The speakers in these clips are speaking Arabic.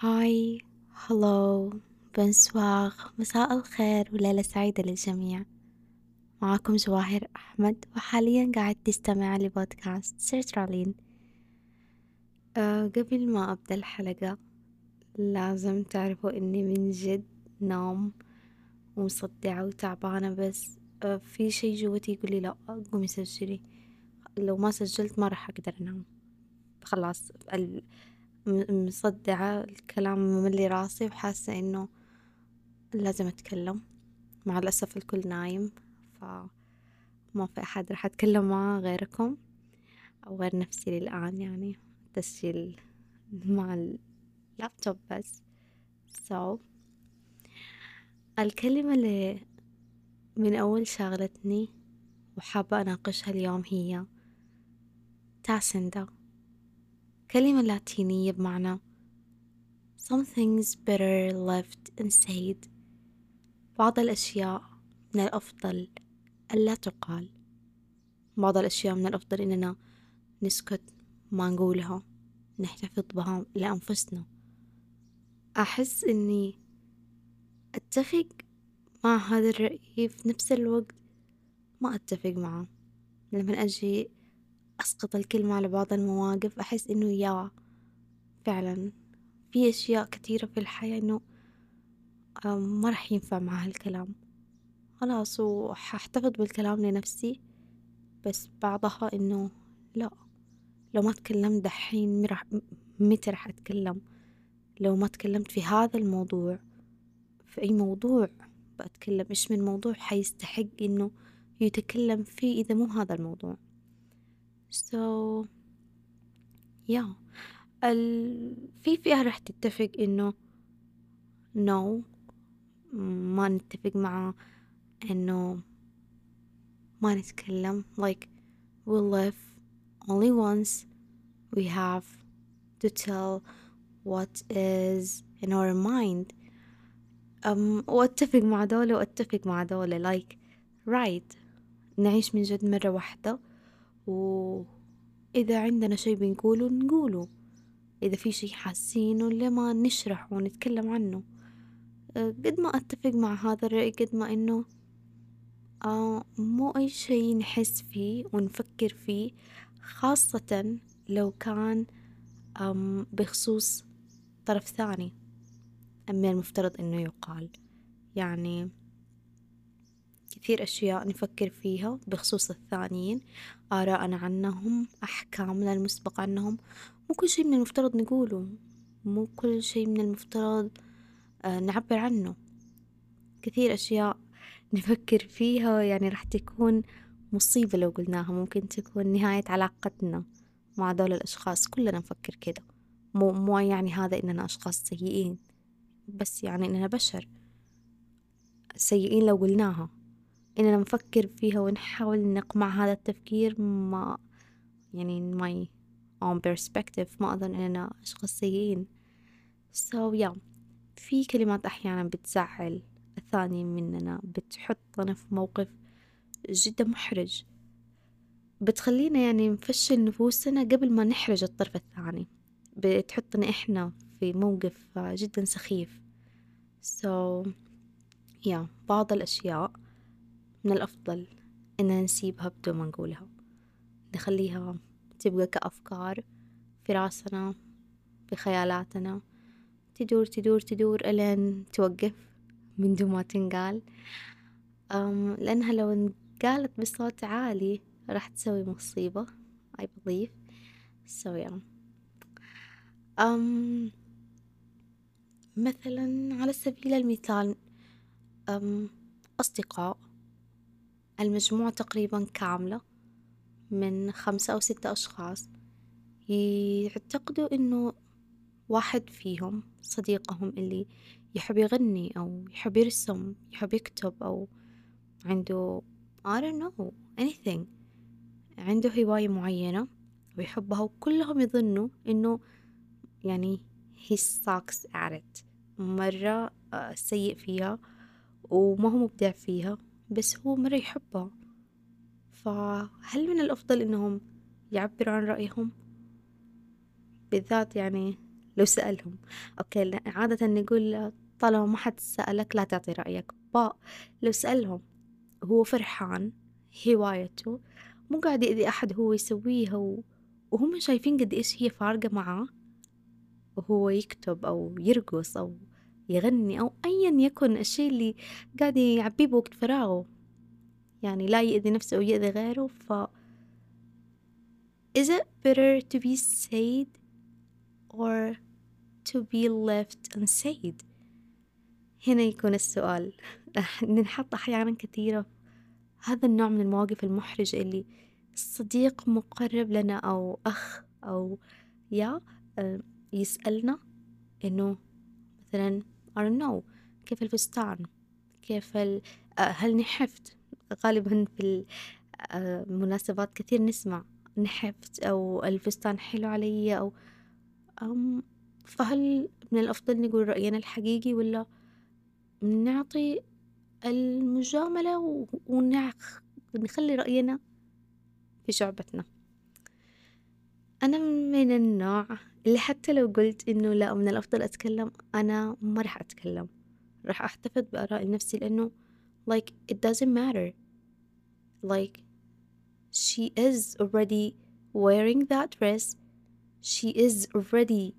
hi hello bonsoir مساء الخير وليلة سعيدة للجميع. معاكم جواهر أحمد وحاليا قاعد تستمع لبودكاست سيرترالين. أه قبل ما أبدأ الحلقة لازم تعرفوا إني من جد نوم ومصدعة وتعبانة بس أه في شي جوتي يقولي لا قومي سجلي. لو ما سجلت ما راح أقدر أنام. خلاص مصدعة الكلام مملي راسي وحاسة إنه لازم أتكلم. مع الأسف الكل نايم فما في أحد راح أتكلم معاه غيركم. أو غير نفسي للآن يعني تسجيل مع اللابتوب بس. So الكلمة اللي من أول شغلتني وحابة أناقشها اليوم هي تاسندا كلمة لاتينية بمعنى Some things better left unsaid. بعض الأشياء من الأفضل ألا تقال. بعض الأشياء من الأفضل إننا نسكت ما نقولها نحتفظ بها لأنفسنا. أحس إني أتفق مع هذا الرأي في نفس الوقت ما أتفق معه. لما أجي أسقط الكلمة على بعض المواقف أحس إنه يا فعلا في أشياء كثيرة في الحياة إنه ما راح ينفع مع هالكلام خلاص وحاحتفظ بالكلام لنفسي بس بعضها إنه لا لو ما تكلمت دحين متى راح أتكلم؟ لو ما تكلمت في هذا الموضوع في أي موضوع بأتكلم؟ إيش من موضوع حيستحق إنه يتكلم فيه إذا مو هذا الموضوع؟ So yeah. ال... في فئة راح تتفق إنه no. ما نتفق مع إنه ما نتكلم. Like we live only once. We have to tell what is in our mind. um, وأتفق مع دولة وأتفق مع دولة. Like right. نعيش من جد مرة واحدة. وإذا عندنا شي بنقوله نقوله إذا في شي حاسينه لما نشرح ونتكلم عنه. أه، قد ما أتفق مع هذا الرأي قد ما إنه آه مو أي شي نحس فيه ونفكر فيه خاصة لو كان بخصوص طرف ثاني من المفترض إنه يقال. يعني كثير أشياء نفكر فيها بخصوص الثانيين آراءنا عنهم أحكامنا المسبقة عنهم. مو كل شي من المفترض نقوله مو كل شي من المفترض آه، نعبر عنه. كثير أشياء نفكر فيها يعني راح تكون مصيبة لو قلناها ممكن تكون نهاية علاقتنا مع دول الأشخاص. كلنا نفكر كده. مو مو يعني هذا إننا أشخاص سيئين بس يعني إننا بشر. سيئين لو قلناها. إننا نفكر فيها ونحاول نقمع هذا التفكير ما يعني my own perspective ما أظن إننا أشخاص سيئين so yeah في كلمات أحيانا بتزعل الثاني مننا بتحطنا في موقف جدا محرج. بتخلينا يعني نفشل نفوسنا قبل ما نحرج الطرف الثاني. بتحطنا إحنا في موقف جدا سخيف. So yeah بعض الأشياء من الأفضل إننا نسيبها بدون ما نقولها. نخليها تبقى كأفكار في راسنا في خيالاتنا. تدور تدور تدور ألين توقف من دون ما تنقال. أم لأنها لو انقالت بصوت عالي راح تسوي مصيبة. I believe. So yeah. أم مثلا على سبيل المثال أم أصدقاء. المجموعة تقريبا كاملة من خمسة أو ستة أشخاص يعتقدوا إنه واحد فيهم صديقهم اللي يحب يغني أو يحب يرسم يحب يكتب أو عنده I don't know anything. عنده هواية معينة ويحبها وكلهم يظنوا إنه يعني he sucks at it. مرة آه، سيء فيها وما هو مبدع فيها. بس هو مرة يحبها. فهل من الأفضل إنهم يعبروا عن رأيهم؟ بالذات يعني لو سألهم. okay عادة نقول طالما ما حد سألك لا تعطي رأيك. but لو سألهم هو فرحان هوايته مو قاعد يأذي أحد هو يسويها و... وهم شايفين قد إيش هي فارقة معاه وهو يكتب أو يرقص أو يغني أو أيا يكن الشيء اللي قاعد يعبيه بوقت فراغه. يعني لا يأذي نفسه أو يأذي غيره ف Is it better to be sad or to be left unsaid? هنا يكون السؤال. ننحط أحيانا كثيرة هذا النوع من المواقف المحرجة اللي صديق مقرب لنا أو أخ أو يا آه، يسألنا إنه مثلا I don't know. كيف الفستان؟ كيف ال... آه، هل نحفت؟ غالبا في المناسبات كثير نسمع نحفت أو الفستان حلو علي أو أم فهل من الأفضل نقول رأينا الحقيقي ولا نعطي المجاملة ونخلي رأينا في شعبتنا؟ أنا من النوع اللي حتى لو قلت إنه لا من الأفضل أتكلم أنا ما راح أتكلم. راح أحتفظ بآراء نفسي لأنه like it doesn't matter. Like she is already wearing that dress. She is already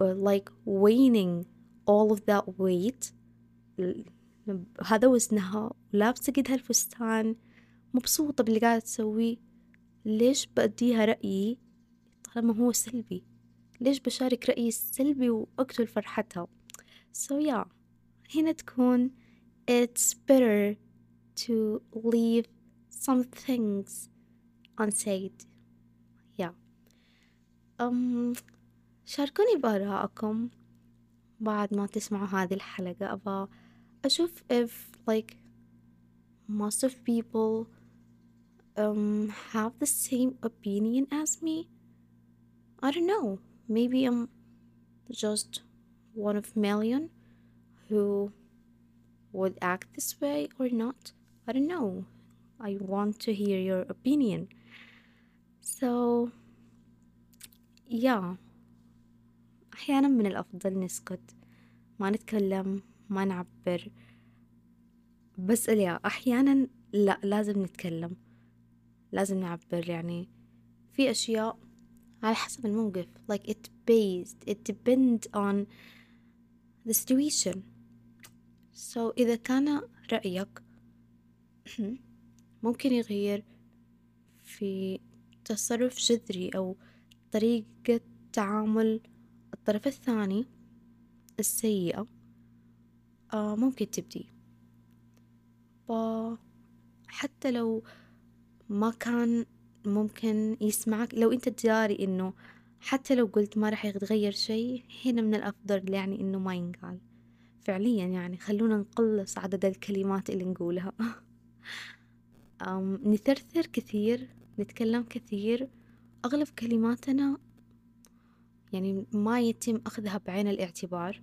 uh, like waning all of that weight. هذا وزنها ولابسة قد هالفستان مبسوطة باللي قاعدة تسويه. ليش بأديها رأيي طالما هو سلبي؟ ليش بشارك رأيي السلبي وأقتل فرحتها so yeah هنا تكون it's better to leave some things unsaid yeah um شاركوني بآرائكم بعد ما تسمعوا هذه الحلقة أبغى أشوف if like most of people um have the same opinion as me I don't know maybe I'm just one of million who would act this way or not I don't know I want to hear your opinion so yeah أحيانا من الأفضل نسكت ما نتكلم ما نعبر بسأل يا أحيانا لا لازم نتكلم لازم نعبر يعني في أشياء على حسب الموقف. Like it based it depend on the situation. So إذا كان رأيك ممكن يغير في تصرف جذري أو طريقة تعامل الطرف الثاني السيئة آه ممكن تبدي. حتى لو ما كان ممكن يسمعك. لو أنت تداري إنه حتى لو قلت ما راح يتغير شيء هنا من الأفضل يعني إنه ما ينقال. فعليا يعني خلونا نقلص عدد الكلمات اللي نقولها. نثرثر كثير نتكلم كثير. أغلب كلماتنا يعني ما يتم أخذها بعين الاعتبار.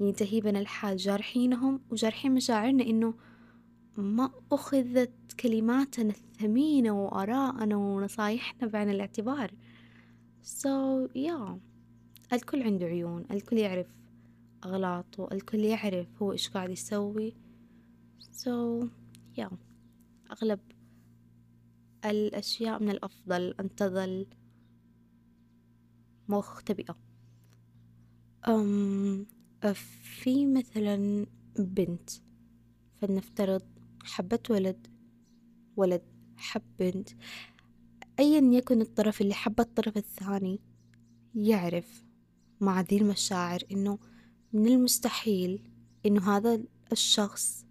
ينتهي بنا الحال جارحينهم وجارحين مشاعرنا إنه ما أخذت كلماتنا الثمينة وآراءنا ونصايحنا بعين الاعتبار. So yeah. الكل عنده عيون الكل يعرف أغلاطه الكل يعرف هو إيش قاعد يسوي. So yeah. أغلب الأشياء من الأفضل أن تظل مختبئة. أم في مثلا بنت فلنفترض حبت ولد ولد حب بنت. أيا يكن الطرف اللي حب الطرف الثاني يعرف مع ذي المشاعر إنه من المستحيل إنه هذا الشخص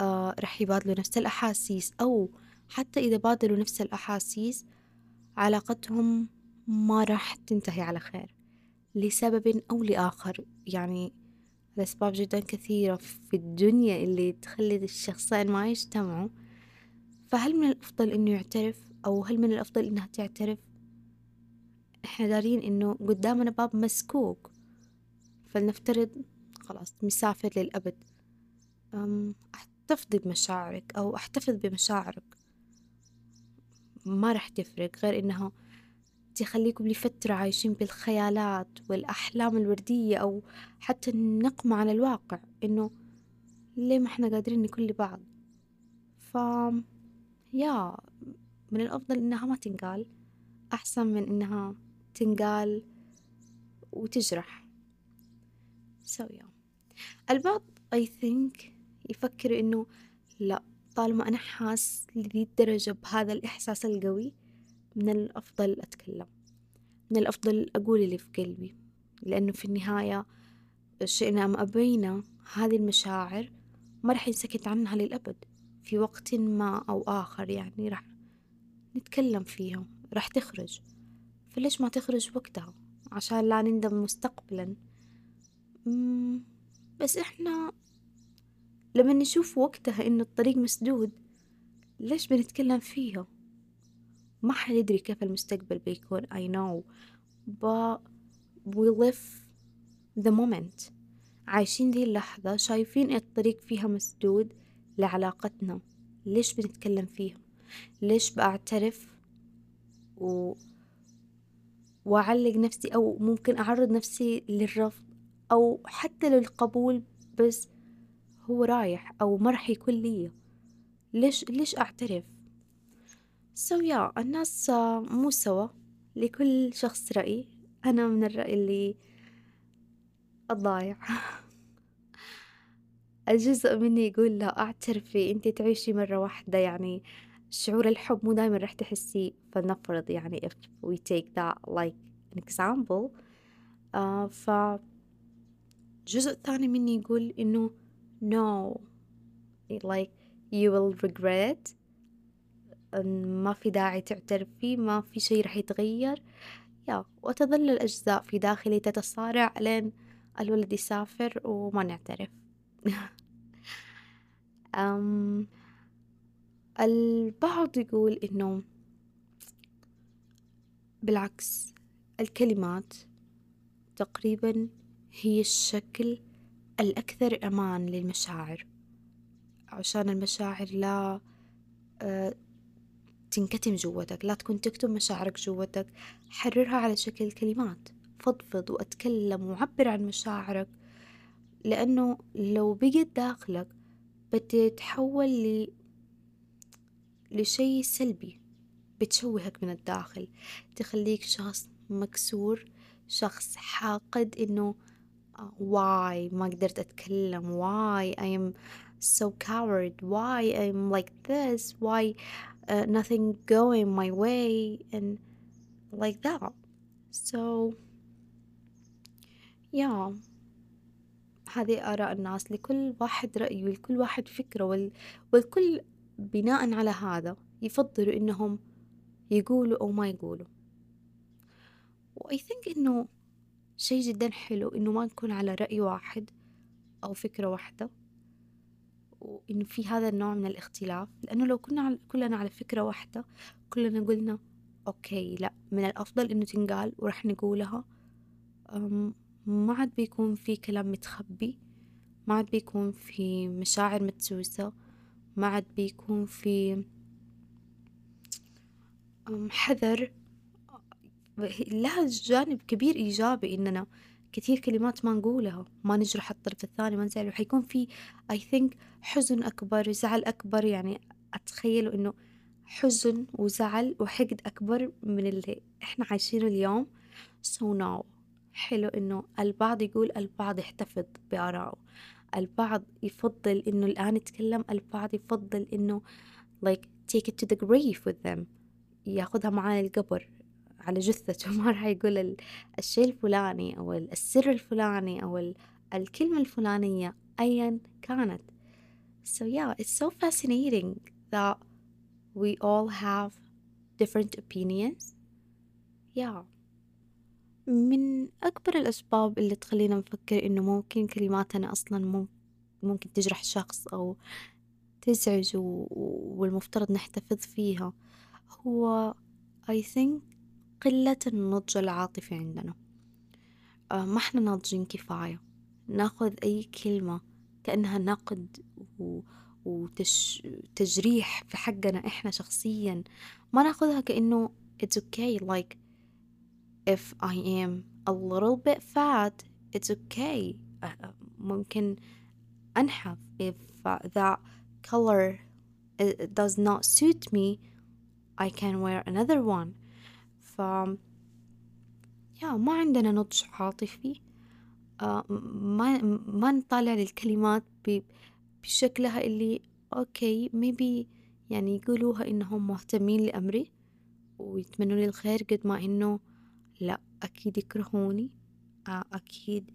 آه رح يبادلوا نفس الأحاسيس أو حتى إذا بادلوا نفس الأحاسيس علاقتهم ما راح تنتهي على خير لسبب أو لآخر. يعني الأسباب جدا كثيرة في الدنيا اللي تخلي الشخصين ما يجتمعوا. فهل من الأفضل إنه يعترف؟ أو هل من الأفضل إنها تعترف؟ إحنا دارين إنه قدامنا باب مسكوك. فلنفترض خلاص مسافر للأبد. احتفظي بمشاعرك أو أحتفظ بمشاعرك. ما راح تفرق غير إنها تخليكم لفترة عايشين بالخيالات والأحلام الوردية أو حتى النقمة على الواقع إنه ليه ما إحنا قادرين نكون لبعض ف يا من الأفضل إنها ما تنقال أحسن من إنها تنقال وتجرح so yeah. البعض I think يفكر إنه لا طالما أنا حاس لذي الدرجة بهذا الإحساس القوي من الأفضل أتكلم من الأفضل أقول اللي في قلبي لأنه في النهاية شئنا أم أبينا هذه المشاعر ما راح ينسكت عنها للأبد في وقت ما أو آخر يعني راح نتكلم فيها راح تخرج. فليش ما تخرج وقتها؟ عشان لا نندم مستقبلا. بس إحنا لما نشوف وقتها إنه الطريق مسدود ليش بنتكلم فيها ما حد يدري كيف المستقبل بيكون I know. But we live the moment. عايشين ذي اللحظة شايفين الطريق فيها مسدود لعلاقتنا. ليش بنتكلم فيها؟ ليش بعترف و... وأعلق نفسي أو ممكن أعرض نفسي للرفض أو حتى للقبول بس هو رايح أو ما راح يكون لي ليش ليش أعترف؟ سو so yeah, الناس مو سوا. لكل شخص رأي. أنا من الرأي اللي الضايع. الجزء مني يقول لا أعترفي انتي تعيشي مرة واحدة. يعني شعور الحب مو دايما رح تحسي. فلنفرض يعني if we take that like an example. uh, ف الجزء الثاني مني يقول إنه no. Like you will regret ما في داعي تعترفي ما في شي رح يتغير. يا وتظل الأجزاء في داخلي تتصارع لين الولد يسافر وما نعترف. أم البعض يقول إنه بالعكس الكلمات تقريبا هي الشكل الأكثر أمان للمشاعر. عشان المشاعر لا آه، تنكتم جوتك لا تكون تكتم مشاعرك جوتك. حررها على شكل كلمات فضفض وأتكلم وعبر عن مشاعرك لأنه لو بقت داخلك بتتحول ل... لشي سلبي بتشوهك من الداخل. تخليك شخص مكسور شخص حاقد إنه why ما قدرت أتكلم why I am so coward why I'm like this why uh, nothing going my way and like that. So yeah. هذه آراء الناس لكل واحد رأي ولكل واحد فكرة وال... والكل بناء على هذا يفضلوا إنهم يقولوا أو ما يقولوا. و I think إنه شي جدا حلو إنه ما نكون على رأي واحد أو فكرة واحدة. وإنه في هذا النوع من الاختلاف لأنه لو كنا كلنا على فكرة واحدة كلنا قلنا أوكي لا من الأفضل إنه تنقال ورح نقولها. ما عاد بيكون في كلام متخبي ما عاد بيكون في مشاعر مدسوسة ما عاد بيكون في حذر. لها جانب كبير إيجابي إننا كثير كلمات ما نقولها ما نجرح الطرف الثاني ما نزعل. وحيكون في I think حزن أكبر زعل أكبر يعني أتخيل إنه حزن وزعل وحقد أكبر من اللي إحنا عايشينه اليوم. So now حلو إنه البعض يقول البعض يحتفظ بآرائه البعض يفضل إنه الآن يتكلم البعض يفضل إنه like take it to the grave with them ياخذها معاه القبر على جثته. ما راح يقول الشيء الفلاني أو السر الفلاني أو الكلمة الفلانية أيا كانت. So yeah it's so fascinating that we all have different opinions. Yeah. من أكبر الأسباب اللي تخلينا نفكر إنه ممكن كلماتنا أصلا ممكن تجرح شخص أو تزعج والمفترض نحتفظ فيها هو I think قلة النضج العاطفي عندنا. آه، ما إحنا ناضجين كفاية. ناخذ أي كلمة كأنها نقد وتجريح في حقنا إحنا شخصيا ما ناخذها كأنه it's okay. Like if I am a little bit fat it's okay. ممكن أنحف. If that color does not suit me I can wear another one. ف يا ما عندنا نضج عاطفي. ما ما نطالع للكلمات بشكلها اللي أوكي maybe يعني يقولوها إنهم مهتمين لأمري ويتمنوا لي الخير قد ما إنه لأ أكيد يكرهوني. أكيد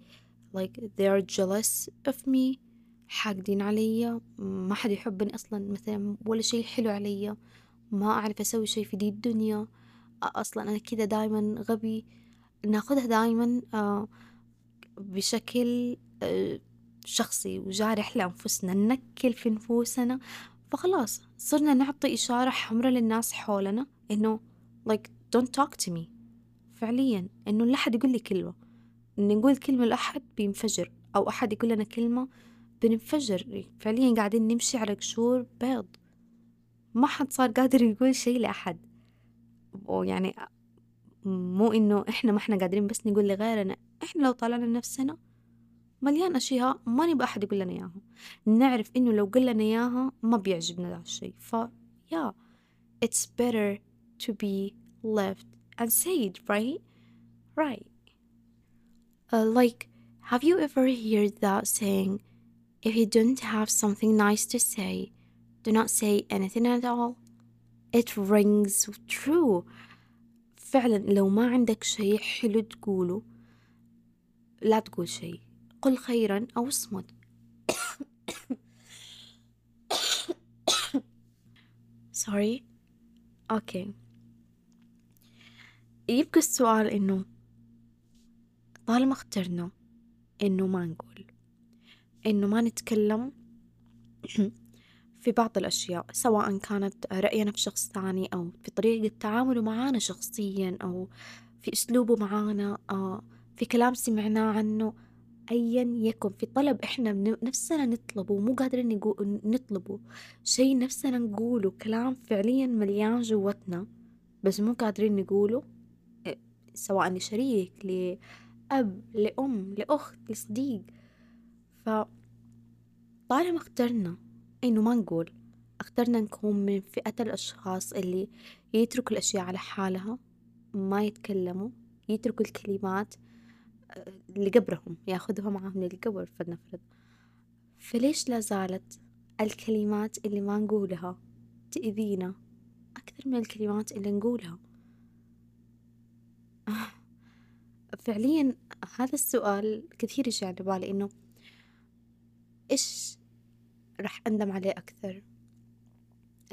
like they are jealous of me. حاقدين علي. ما حد يحبني أصلا مثلا ولا شي حلو علي. ما أعرف أسوي شي في دي الدنيا. أصلا أنا كده دايما غبي ناخدها دايما بشكل شخصي وجارح لأنفسنا ننكل في نفوسنا. فخلاص صرنا نعطي إشارة حمراء للناس حولنا إنه like don't talk to me. فعليا إنه لا أحد يقول لي كلمة. إن نقول كلمة لأحد بينفجر أو أحد يقول لنا كلمة بننفجر. فعليا قاعدين نمشي على قشور بيض. ما حد صار قادر يقول شيء لأحد. ويعني مو إنه إحنا ما إحنا قادرين بس نقول لغيرنا إحنا لو طلعنا نفسنا مليان أشياء ما نبغى أحد يقول لنا إياها نعرف إنه لو قل لنا إياها ما بيعجبنا ذا الشيء ف yeah it's better to be left and said right right uh, like have you ever heard that saying if you don't have something nice to say do not say anything at all it rings true. فعلا لو ما عندك شيء حلو تقوله لا تقول شيء. قل خيرا أو اصمت. Sorry. أوكي يبقى السؤال إنه طالما اخترنا إنه ما نقول إنه ما نتكلم في بعض الأشياء سواء كانت رأينا في شخص ثاني أو في طريقة تعامله معانا شخصيا أو في أسلوبه معانا أو في كلام سمعناه عنه أيا يكن في طلب إحنا نفسنا نطلبه مو قادرين نطلبه. شيء نفسنا نقوله كلام فعليا مليان جوتنا بس مو قادرين نقوله إيه، سواء لشريك لأب لأم لأخت لصديق. ف طالما اخترنا إنه ما نقول. اخترنا نكون من فئة الأشخاص اللي يتركوا الأشياء على حالها ما يتكلموا يتركوا الكلمات لقبرهم ياخذها معاهم للقبر فلنفرض. فليش لا زالت الكلمات اللي ما نقولها تأذينا أكثر من الكلمات اللي نقولها؟ فعليا هذا السؤال كثير يجي على بالي إنه إيش راح أندم عليه أكثر.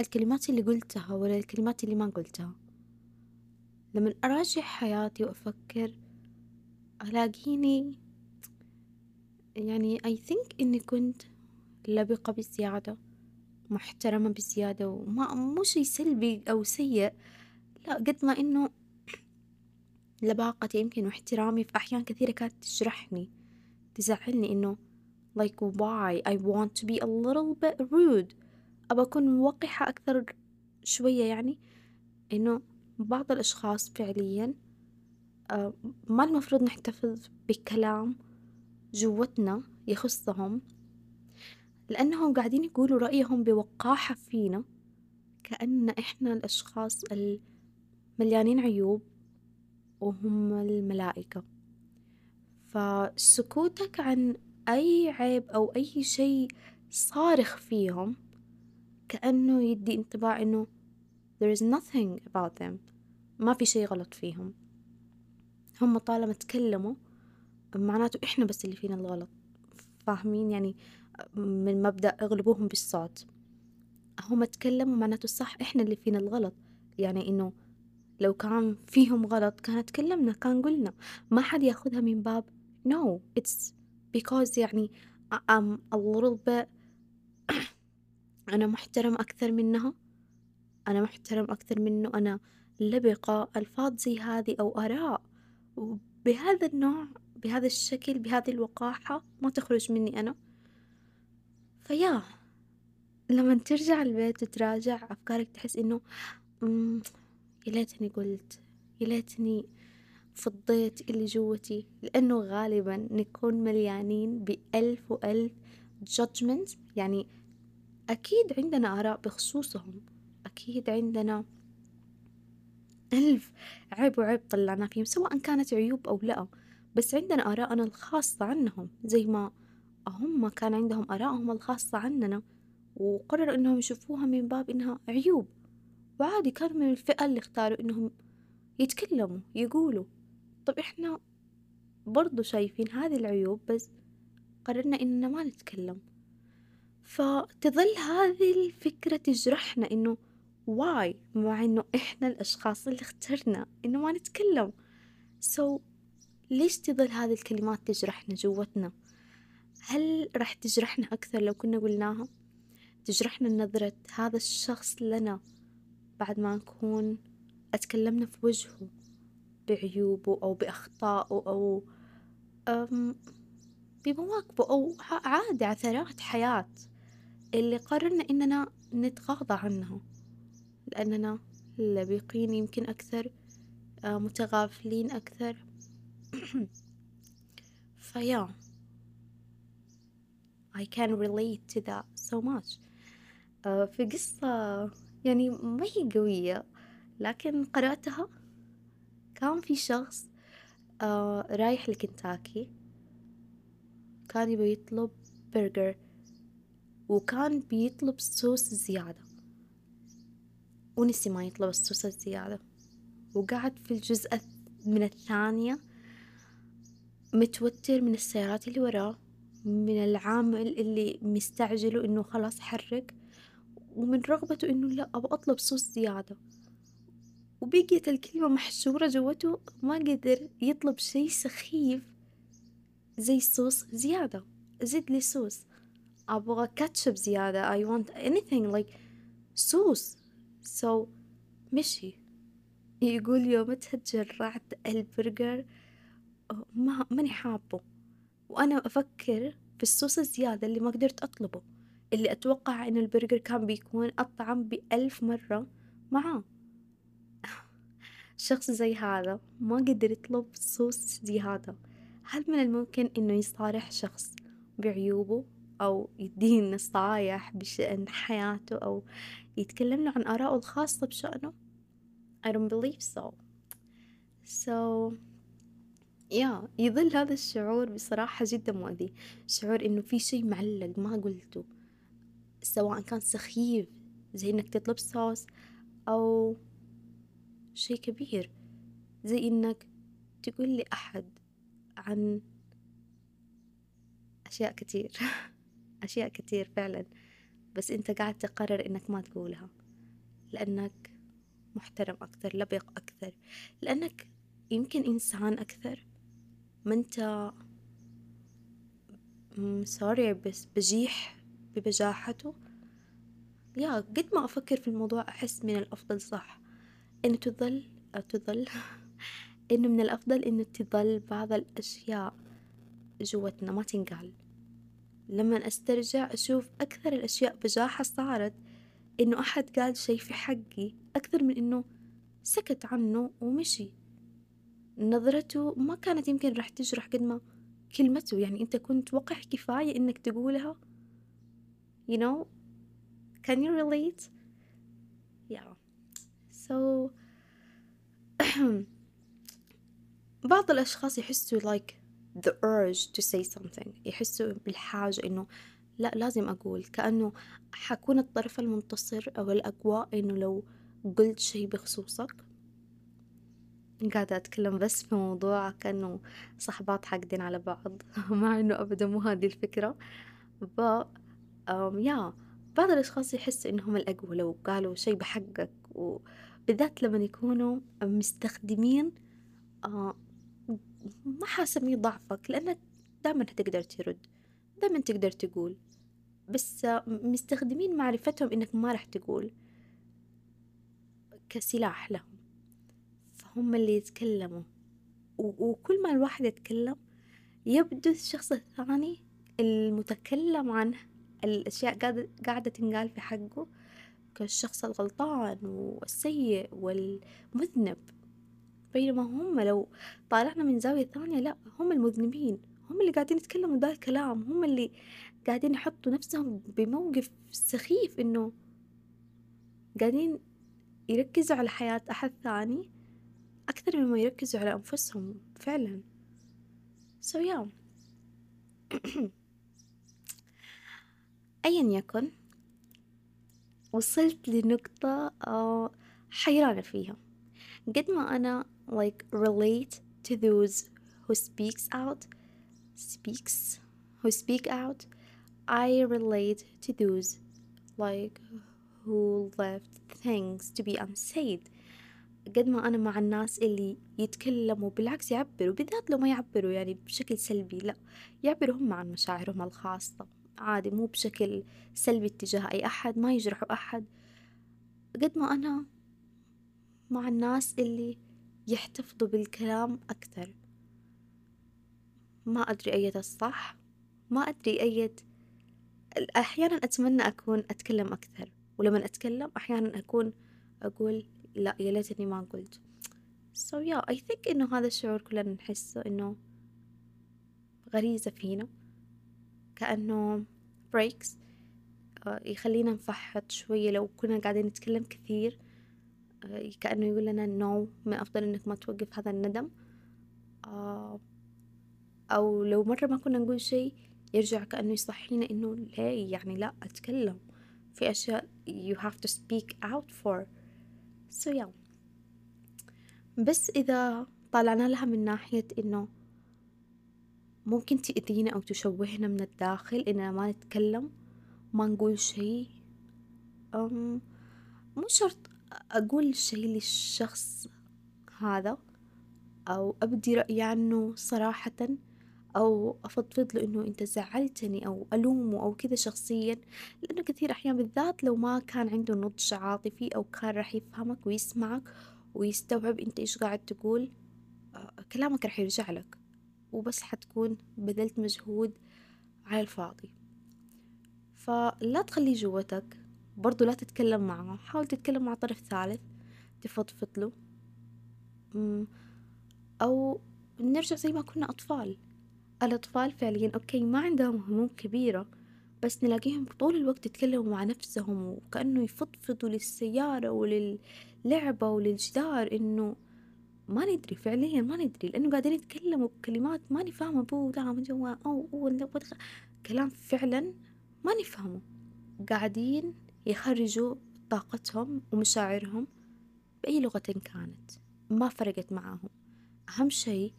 الكلمات اللي قلتها ولا الكلمات اللي ما قلتها. لما أراجع حياتي وأفكر ألاقيني يعني I think إني كنت لبقة بزيادة محترمة بزيادة وما مو شي سلبي أو سيء. لا قد ما إنه لباقتي يمكن واحترامي في أحيان كثيرة كانت تجرحني تزعلني إنه like why? I want to be a little bit rude. أبى أكون وقحة أكثر شوية يعني. إنه بعض الأشخاص فعليا آه، ما المفروض نحتفظ بكلام جوتنا يخصهم لأنهم قاعدين يقولوا رأيهم بوقاحة فينا. كأن إحنا الأشخاص المليانين عيوب وهم الملائكة. فسكوتك عن أي عيب أو أي شيء صارخ فيهم كأنه يدي انطباع إنه there is nothing about them. ما في شيء غلط فيهم. هم طالما تكلموا معناته إحنا بس اللي فينا الغلط. فاهمين؟ يعني من مبدأ أغلبوهم بالصوت. هم تكلموا معناته صح إحنا اللي فينا الغلط. يعني إنه لو كان فيهم غلط كان تكلمنا كان قلنا. ما حد ياخذها من باب. No it's because يعني I'm a little bit أنا محترم أكثر منها أنا محترم أكثر منه أنا لبقة ألفاظ زي هذه أو آراء. وبهذا النوع بهذا الشكل بهذه الوقاحة ما تخرج مني أنا. فيا لما ترجع البيت وتراجع أفكارك تحس إنه يا ليتني قلت يا ليتني فضيت اللي جوتي لأنه غالبا نكون مليانين بألف وألف judgment يعني أكيد عندنا آراء بخصوصهم. أكيد عندنا ألف عيب وعيب طلعنا فيهم سواء كانت عيوب أو لا. بس عندنا آراءنا الخاصة عنهم زي ما هم كان عندهم آراءهم الخاصة عننا وقرروا إنهم يشوفوها من باب إنها عيوب. وعادي كانوا من الفئة اللي اختاروا إنهم يتكلموا يقولوا. طب إحنا برضو شايفين هذه العيوب بس قررنا إننا ما نتكلم. فتظل هذه الفكرة تجرحنا إنه why مع إنه إحنا الأشخاص اللي اخترنا إنه ما نتكلم. so, ليش تظل هذه الكلمات تجرحنا جوتنا؟ هل راح تجرحنا أكثر لو كنا قلناها؟ تجرحنا نظرة هذا الشخص لنا بعد ما نكون أتكلمنا في وجهه؟ بعيوبه أو بأخطائه أو بمواقفه أو عادي عثرات حياة. اللي قررنا إننا نتغاضى عنها لأننا لبيقين يمكن أكثر آه، متغافلين أكثر. فيا. I can relate to that so much. uh, في قصة يعني ما هي قوية لكن قرأتها كان في شخص uh, رايح لكنتاكي. كان يبي يطلب برجر وكان بيطلب صوص زيادة. ونسي ما يطلب الصوص الزيادة. وقعد في الجزء من الثانية متوتر من السيارات اللي وراه من العامل اللي مستعجله إنه خلاص حرق ومن رغبته إنه لا أبغى أطلب صوص زيادة. وبقيت الكلمة محشورة جوته ما قدر يطلب شي سخيف زي الصوص زيادة زد لي صوص. أبغى كاتشب زيادة I want anything like صوص. So مشي. يقول يومتها تجرعت البرجر ما ماني حابه. وأنا أفكر في الصوص الزيادة اللي ما قدرت أطلبه اللي أتوقع إن البرجر كان بيكون أطعم بألف مرة معاه. شخص زي هذا ما قدر يطلب صوص زيادة هل من الممكن إنه يصارح شخص بعيوبه أو يديه نصايح بشأن حياته أو يتكلم له عن آراءه الخاصة بشأنه؟ I don't believe so. So يا يظل هذا الشعور بصراحة جدا مؤذي. شعور إنه في شي معلق ما قلته. سواء كان سخيف زي إنك تطلب صوص أو شي كبير. زي إنك تقول لأحد عن أشياء كتير. أشياء كتير فعلا. بس أنت قاعد تقرر إنك ما تقولها. لأنك محترم أكثر لبق أكثر. لأنك يمكن إنسان أكثر. ما أنت سوري بس بجيح ببجاحته. يا قد ما أفكر في الموضوع أحس من الأفضل صح. إنه تظل أو تظل. إنه من الأفضل إنه تظل بعض الأشياء جوتنا ما تنقال. لما أسترجع أشوف أكثر الأشياء بجاحة صارت إنه أحد قال شي في حقي أكثر من إنه سكت عنه ومشي. نظرته ما كانت يمكن راح تجرح قد ما كلمته. يعني أنت كنت وقح كفاية إنك تقولها. You know? Can you relate? Yeah. So بعض الأشخاص يحسوا like the urge to say something. يحسوا بالحاجة إنه لا لازم أقول. كأنه حكون الطرف المنتصر أو الأقوى إنه لو قلت شي بخصوصك. قاعدة أتكلم بس في موضوع كأنه صحبات حاقدين على بعض. مع إنه أبدا مو هذه الفكرة. ب um, يا بعض الأشخاص يحسوا إنهم الأقوى لو قالوا شي بحقك وبالذات لما يكونوا مستخدمين uh, ما حاسميه ضعفك لأنك دائما تقدر ترد دائما تقدر تقول بس مستخدمين معرفتهم إنك ما راح تقول كسلاح لهم. فهم اللي يتكلموا. وكل ما الواحد يتكلم يبدو الشخص الثاني المتكلم عنه الأشياء قاعدة تنقال في حقه كالشخص الغلطان والسيء والمذنب. بينما هم لو طالعنا من زاوية ثانية لا هم المذنبين. هم اللي قاعدين يتكلموا ذا الكلام. هم اللي قاعدين يحطوا نفسهم بموقف سخيف إنه قاعدين يركزوا على حياة أحد ثاني أكثر مما يركزوا على أنفسهم فعلا. So yeah. أيا يكن وصلت لنقطة آه، حيرانة فيها. قد ما أنا like relate to those who speaks out speaks who speak out I relate to those like who left things to be unsaid. قد ما أنا مع الناس اللي يتكلموا بالعكس يعبروا بالذات لو ما يعبروا يعني بشكل سلبي لا يعبروا هم عن مشاعرهم الخاصة. عادي مو بشكل سلبي اتجاه أي أحد ما يجرحوا أحد. قد ما أنا مع الناس اللي يحتفظوا بالكلام أكثر. ما أدري أية الصح ما أدري أية أحيانا أتمنى أكون أتكلم أكثر ولما أتكلم أحيانا أكون أقول لا يا ليتني ما قلت. So yeah I think إنه هذا الشعور كلنا نحسه إنه غريزة فينا. كأنه breaks آه، يخلينا نفحط شوية. لو كنا قاعدين نتكلم كثير آه، كأنه يقول لنا نو من أفضل إنك ما توقف هذا الندم. آه، أو لو مرة ما كنا نقول شيء يرجع كأنه يصحينا إنه ليه يعني لا أتكلم. في أشياء you have to speak out for. So yeah. بس إذا طالعنا لها من ناحية إنه ممكن تأذينا أو تشوهنا من الداخل إننا ما نتكلم ما نقول شيء أم مو شرط أقول الشيء للشخص هذا أو أبدي رأيي عنه صراحةً أو أفضفض له إنه أنت زعلتني أو ألومه أو كذا شخصيا لأنه كثير أحيان بالذات لو ما كان عنده نضج عاطفي أو كان راح يفهمك ويسمعك ويستوعب أنت إيش قاعد تقول آه، كلامك راح يرجع لك. وبس حتكون بذلت مجهود على الفاضي. فلا تخليه جوتك برضو لا تتكلم معه حاول تتكلم مع طرف ثالث تفضفض له أو نرجع زي ما كنا أطفال. الأطفال فعليا أوكي ما عندهم هموم كبيرة بس نلاقيهم طول الوقت يتكلموا مع نفسهم وكأنه يفضفضوا للسيارة وللعبة وللجدار إنه ما ندري فعليا ما ندري لأنه قاعدين يتكلموا بكلمات ما نفهمها بو من جوا أو أو كلام فعلا ما نفهمه قاعدين يخرجوا طاقتهم ومشاعرهم بأي لغة كانت. ما فرقت معاهم. أهم شيء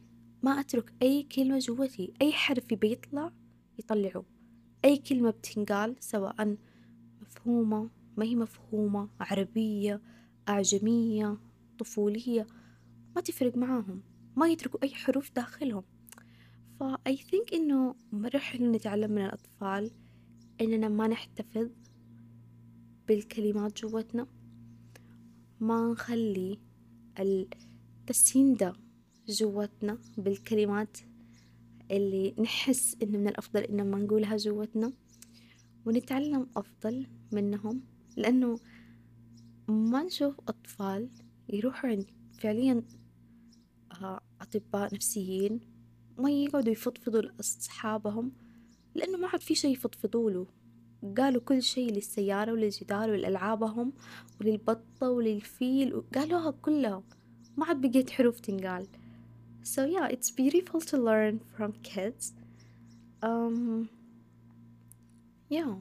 ما أترك أي كلمة جوتي أي حرف يبي يطلع يطلعه أي كلمة بتنقال سواء مفهومة ما هي مفهومة عربية أعجمية طفولية. ما تفرق معاهم ما يتركوا أي حروف داخلهم. فأي ثينك إنه مرة حلو نتعلم من الأطفال إننا ما نحتفظ بالكلمات جوتنا ما نخلي التسهين ده جوتنا بالكلمات اللي نحس إنه من الأفضل إن ما نقولها جوتنا ونتعلم أفضل منهم لأنه ما نشوف أطفال يروحوا عند فعليا أطباء نفسيين ما يقعدوا يفضفضوا لأصحابهم لأنه ما عاد في شي يفضفضوا له قالوا كل شي للسيارة وللجدار ولألعابهم وللبطة وللفيل قالوها كلها ما عاد بقيت حروف تنقال So yeah, it's beautiful to learn from kids. Um, yeah.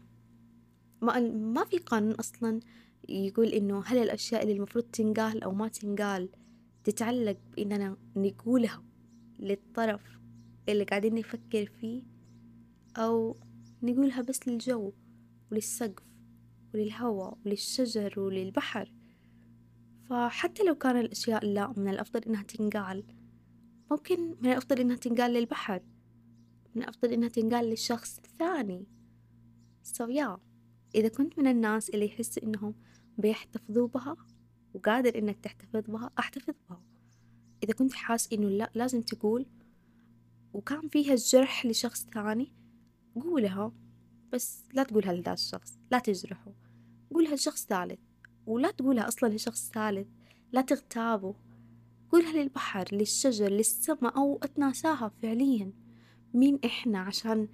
ما ما في قانون أصلا يقول إنه هل الأشياء اللي المفروض تنقال أو ما تنقال تتعلق بإننا نقولها للطرف اللي قاعدين نفكر فيه أو نقولها بس للجو وللسقف وللهواء وللشجر وللبحر. فحتى لو كان الأشياء لا من الأفضل إنها تنقال ممكن من الأفضل إنها تنقال للبحر من الأفضل إنها تنقال للشخص الثاني so yeah إذا كنت من الناس اللي يحس إنهم بيحتفظوا بها وقادر إنك تحتفظ بها احتفظ بها إذا كنت حاس إنه لا لازم تقول. وكان فيها جرح لشخص ثاني قولها بس لا تقولها لذا الشخص لا تجرحه. قولها لشخص ثالث ولا تقولها أصلا لشخص ثالث لا تغتابه. أقولها للبحر للشجر للسماء أو أتناساها فعليا. مين إحنا عشان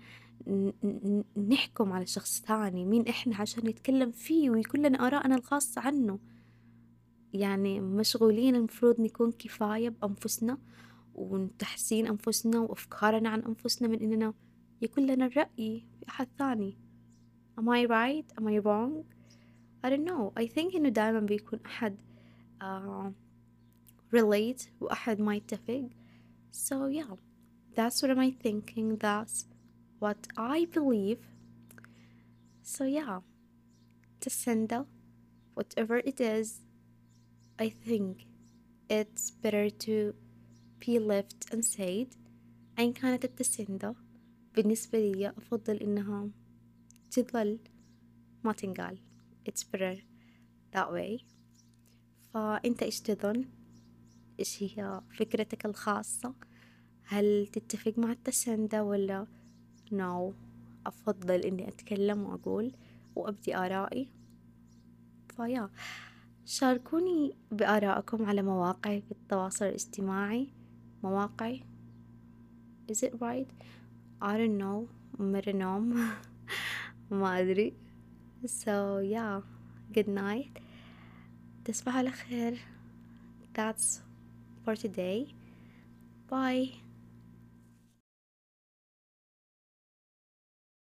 نحكم على شخص ثاني؟ مين إحنا عشان نتكلم فيه ويكون لنا آراءنا الخاصة عنه؟ يعني مشغولين المفروض نكون كفاية بأنفسنا وتحسين أنفسنا وأفكارنا عن أنفسنا من إننا يكون لنا الرأي في أحد ثاني. Am I right? Am I wrong? I don't know. I think إنه دايما بيكون أحد uh, relate وأحد ما يتفق. So yeah that's what am I thinking? That's what I believe. So yeah تسندل whatever it is I think it's better to be left unsaid. أين كانت التسندة بالنسبة لي أفضل إنها تظل ما تنقال. It's better that way. فأنت إيش تظن؟ إيش هي فكرتك الخاصة؟ هل تتفق مع التسندة ولا no أفضل إني أتكلم وأقول وأبدي آرائي. فيا. شاركوني بآرائكم على مواقع التواصل الاجتماعي. مواقع. Is it right? I don't know. مرة نوم ما أدري. So yeah. Good night. تصبحوا على خير. That's for today. Bye.